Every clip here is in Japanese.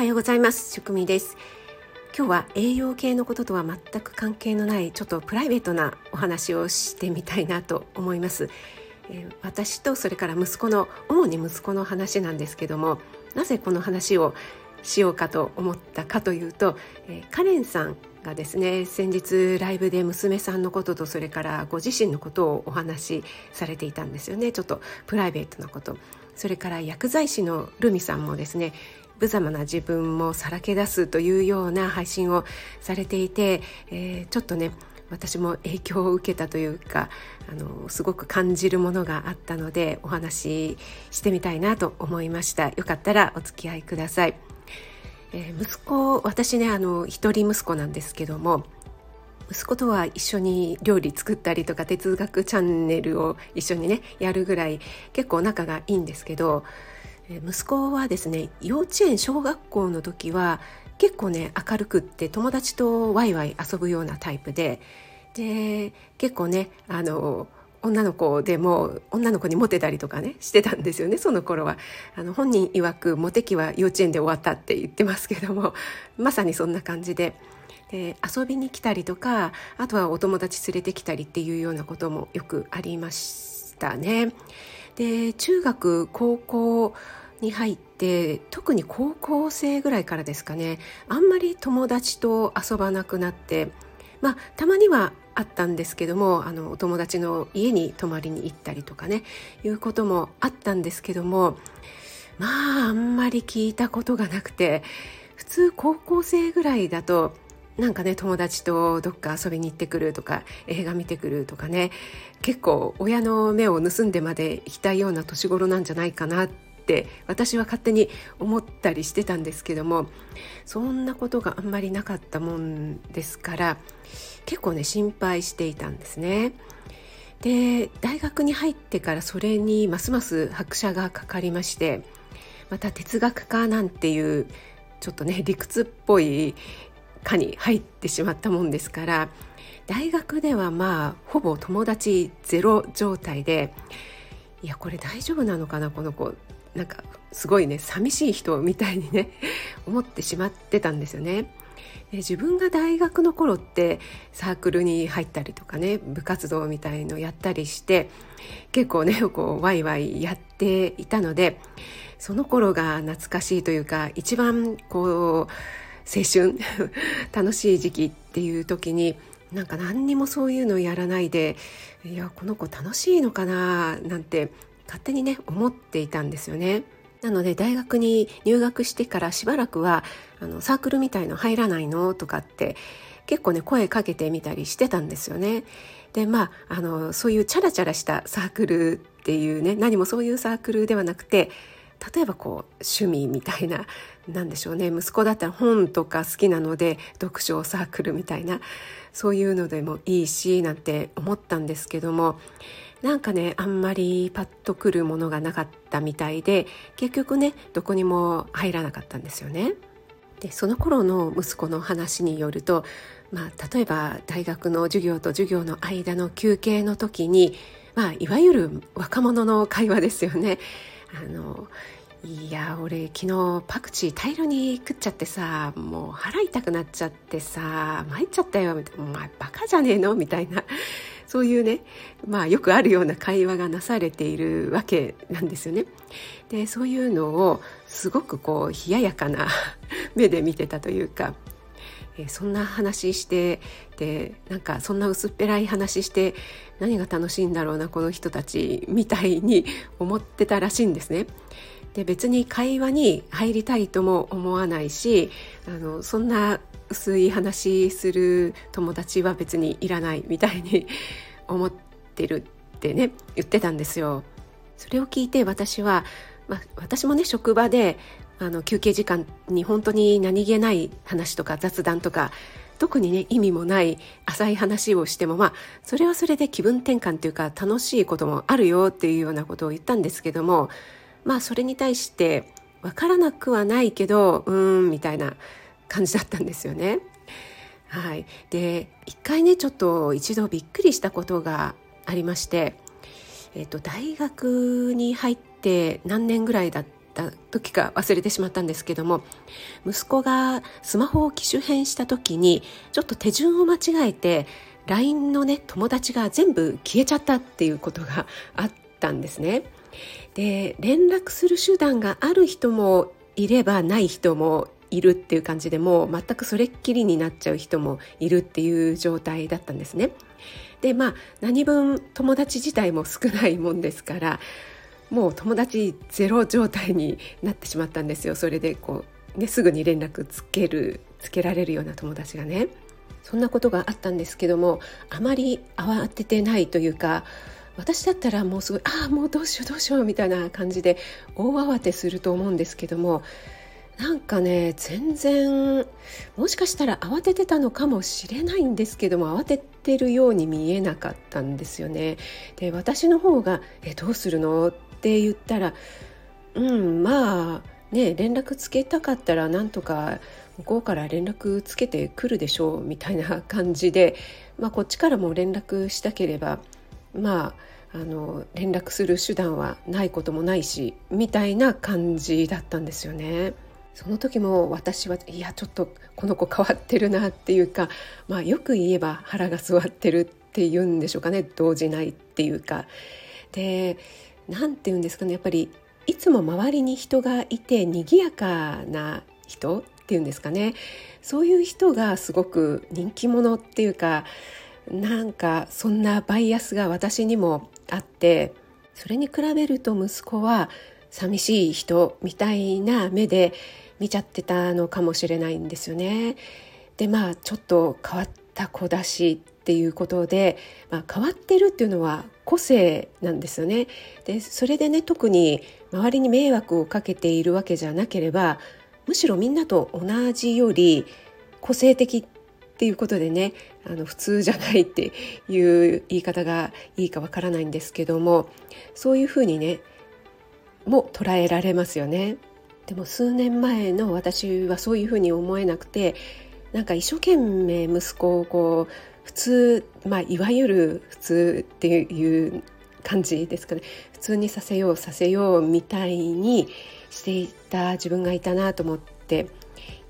はようございます。食味です。今日は栄養系のこととは全く関係のないちょっとプライベートなお話をしてみたいなと思います、えー、私とそれから息子の主に息子の話なんですけどもなぜこの話をしようかと思ったかというと、えー、カレンさんがですね先日ライブで娘さんのこととそれからご自身のことをお話しされていたんですよね。ちょっとプライベートなこと。それから薬剤師のルミさんもですね無様な自分もさらけ出すというような配信をされていて、えー、ちょっとね私も影響を受けたというかあのすごく感じるものがあったのでお話ししてみたいなと思いました。よかったらお付き合いください、えー、息子私ねあの一人息子なんですけども息子とは一緒に料理作ったりとか哲学チャンネルを一緒にねやるぐらい結構仲がいいんですけど息子はですね幼稚園小学校の時は結構ね明るくって友達とワイワイ遊ぶようなタイプでで結構ねあの女の子でも女の子にモテたりとかねしてたんですよねその頃はあの本人曰くモテ期は幼稚園で終わったって言ってますけども まさにそんな感じでで遊びに来たりとかあとはお友達連れてきたりっていうようなこともよくありましたね。で中学高校に入って特に高校生ぐらいからですかね。あんまり友達と遊ばなくなってまあたまにはあったんですけどもあのお友達の家に泊まりに行ったりとかねいうこともあったんですけどもまああんまり聞いたことがなくて普通高校生ぐらいだとなんかね友達とどっか遊びに行ってくるとか映画見てくるとかね結構親の目を盗んでまで行きたいような年頃なんじゃないかなって私は勝手に思ったりしてたんですけどもそんなことがあんまりなかったもんですから結構ね心配していたんですね。で大学に入ってからそれにますます拍車がかかりましてまた哲学科なんていうちょっとね理屈っぽい科に入ってしまったもんですから大学ではまあほぼ友達ゼロ状態でいやこれ大丈夫なのかなこの子なんかすごいね寂しい人みたいにね 思ってしまってたんですよね。自分が大学の頃ってサークルに入ったりとかね部活動みたいのやったりして結構ね こうワイワイやっていたのでその頃が懐かしいというか一番こう青春 楽しい時期っていう時になんか何にもそういうのやらないでいやこの子楽しいのかななんて勝手にね思っていたんですよね。なので大学に入学してからしばらくはあのサークルみたいの入らないのとかって結構ね声かけてみたりしてたんですよね。でまああのそういうチャラチャラしたサークルっていうね何もそういうサークルではなくて例えばこう趣味みたいな何でしょうね息子だったら本とか好きなので読書サークルみたいなそういうのでもいいしなんて思ったんですけどもなんかねあんまりパッとくるものがなかったみたいで結局ねどこにも入らなかったんですよね。でその頃の息子の話によると、まあ、例えば大学の授業と授業の間の休憩の時に、まあ、いわゆる若者の会話ですよね。あのいや俺昨日パクチー大量に食っちゃってさもう腹痛くなっちゃってさ参っちゃったよみたいな「お前バカじゃねえの?」みたいな そういうねまあよくあるような会話がなされているわけなんですよね。でそういうのをすごくこう冷ややかな 目で見てたというかえそんな話してでなんかそんな薄っぺらい話して何が楽しいんだろうなこの人たちみたいに思ってたらしいんですね。で別に会話に入りたいとも思わないしあのそんな薄い話する友達は別にいらないみたいに 思ってるってね言ってたんですよ。それを聞いて私は、まあ、私もね職場であの休憩時間に本当に何気ない話とか雑談とか特にね意味もない浅い話をしてもまあそれはそれで気分転換というか楽しいこともあるよっていうようなことを言ったんですけどもまあそれに対して分からなくはないけどうーんみたいな感じだったんですよね。はい、で一回ねちょっと一度びっくりしたことがありまして、えっと、大学に入って何年ぐらいだったった時か忘れてしまったんですけども息子がスマホを機種変した時にちょっと手順を間違えて LINE のね友達が全部消えちゃったっていうことがあったんですね。で連絡する手段がある人もいればない人もいるっていう感じでもう全くそれっきりになっちゃう人もいるっていう状態だったんですね。でまあ何分友達自体も少ないもんですからもう友達ゼロ状態になってしまったんですよそれでこう、ね、すぐに連絡つけるつけられるような友達がねそんなことがあったんですけどもあまり慌ててないというか私だったらもうすごいああもうどうしようどうしようみたいな感じで大慌てすると思うんですけどもなんかね全然もしかしたら慌ててたのかもしれないんですけども慌ててるように見えなかったんですよね。で私の方が「えどうするの?」って言ったら「うんまあね連絡つけたかったらなんとか向こうから連絡つけてくるでしょう」みたいな感じで、まあ、こっちからも連絡したければまああの連絡する手段はないこともないしみたいな感じだったんですよね。その時も私はいやちょっとこの子変わってるなっていうか、まあ、よく言えば腹が据わってるっていうんでしょうかね動じないっていうか。で何て言うんですかねやっぱりいつも周りに人がいて賑やかな人っていうんですかねそういう人がすごく人気者っていうかなんかそんなバイアスが私にもあってそれに比べると息子は寂しい人みたいな目で見ちゃってたのかもしれないんですよね。でまあちょっと変わった子だしっていうことで、まあ、変わってるっていうのは個性なんですよね。でそれでね特に周りに迷惑をかけているわけじゃなければむしろみんなと同じより個性的っていうことでねあの普通じゃないっていう言い方がいいかわからないんですけどもそういうふうにねも捉えられますよね。でも数年前の私はそういうふうに思えなくてなんか一生懸命息子をこう普通、まあ、いわゆる普通っていう感じですかね普通にさせようさせようみたいにしていた自分がいたなと思って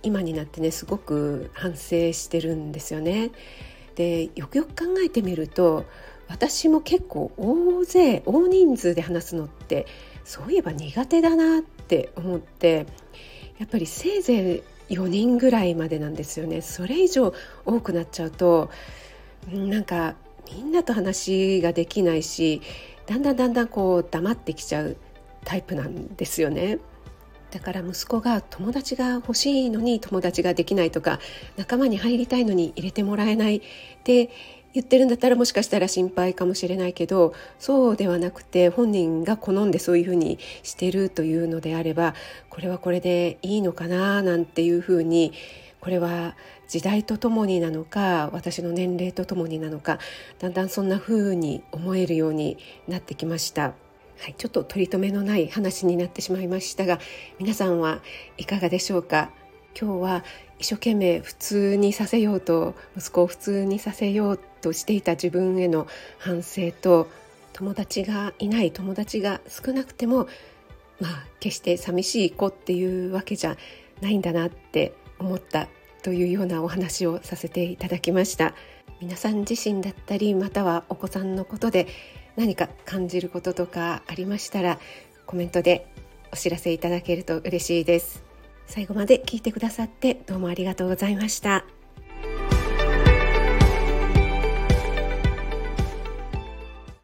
今になってねすごく反省してるんですよね。でよくよく考えてみると私も結構大勢大人数で話すのってそういえば苦手だなって思ってやっぱりせいぜい4人ぐらいまでなんですよねそれ以上多くなっちゃうとなんかみんなと話ができないしだんだんだんだんこう黙ってきちゃうタイプなんですよね。だから息子が友達が欲しいのに友達ができないとか仲間に入りたいのに入れてもらえないって言ってるんだったらもしかしたら心配かもしれないけどそうではなくて本人が好んでそういうふうにしてるというのであればこれはこれでいいのかななんていうふうにこれは時代とともになのか私の年齢とともになのかだんだんそんな風に思えるようになってきました。はい、ちょっと取り留めのない話になってしまいましたが皆さんはいかがでしょうか？今日は一生懸命普通にさせようと息子を普通にさせようとしていた自分への反省と友達がいない友達が少なくてもまあ決して寂しい子っていうわけじゃないんだなって思ったというようなお話をさせていただきました。皆さん自身だったりまたはお子さんのことで何か感じることとかありましたらコメントでお知らせいただけると嬉しいです最後まで聞いてくださってどうもありがとうございました。